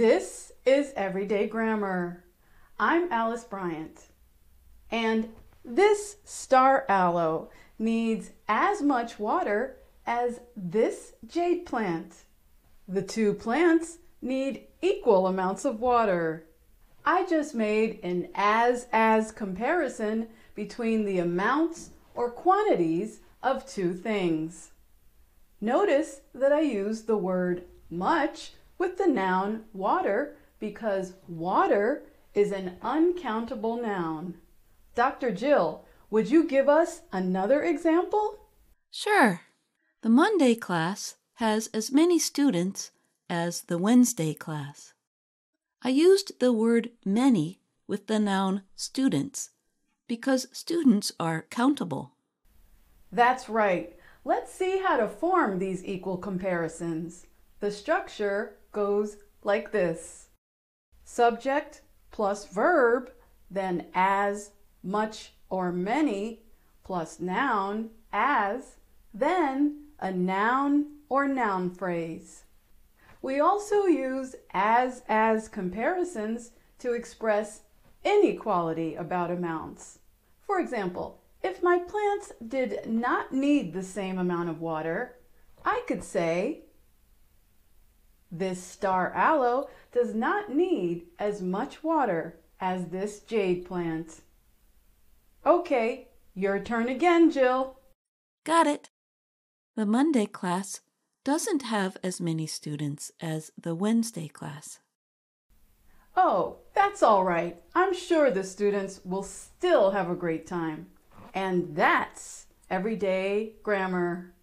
This is Everyday Grammar. I'm Alice Bryant. And this star aloe needs as much water as this jade plant. The two plants need equal amounts of water. I just made an as-as comparison between the amounts or quantities of two things. Notice that I used the word much with the noun water because water is an uncountable noun. Dr. Jill, would you give us another example? Sure. The Monday class has as many students as the Wednesday class. I used the word many with the noun students because students are countable. That's right. Let's see how to form these equal comparisons. The structure goes like this. Subject plus verb, then as, much, or many, plus noun, as, then a noun or noun phrase. We also use as-as comparisons to express inequality about amounts. For example, if my plants did not need the same amount of water, I could say, this star aloe does not need as much water as this jade plant. Okay, your turn again, Jill. Got it. The Monday class doesn't have as many students as the Wednesday class. Oh, that's all right. I'm sure the students will still have a great time. And that's everyday grammar.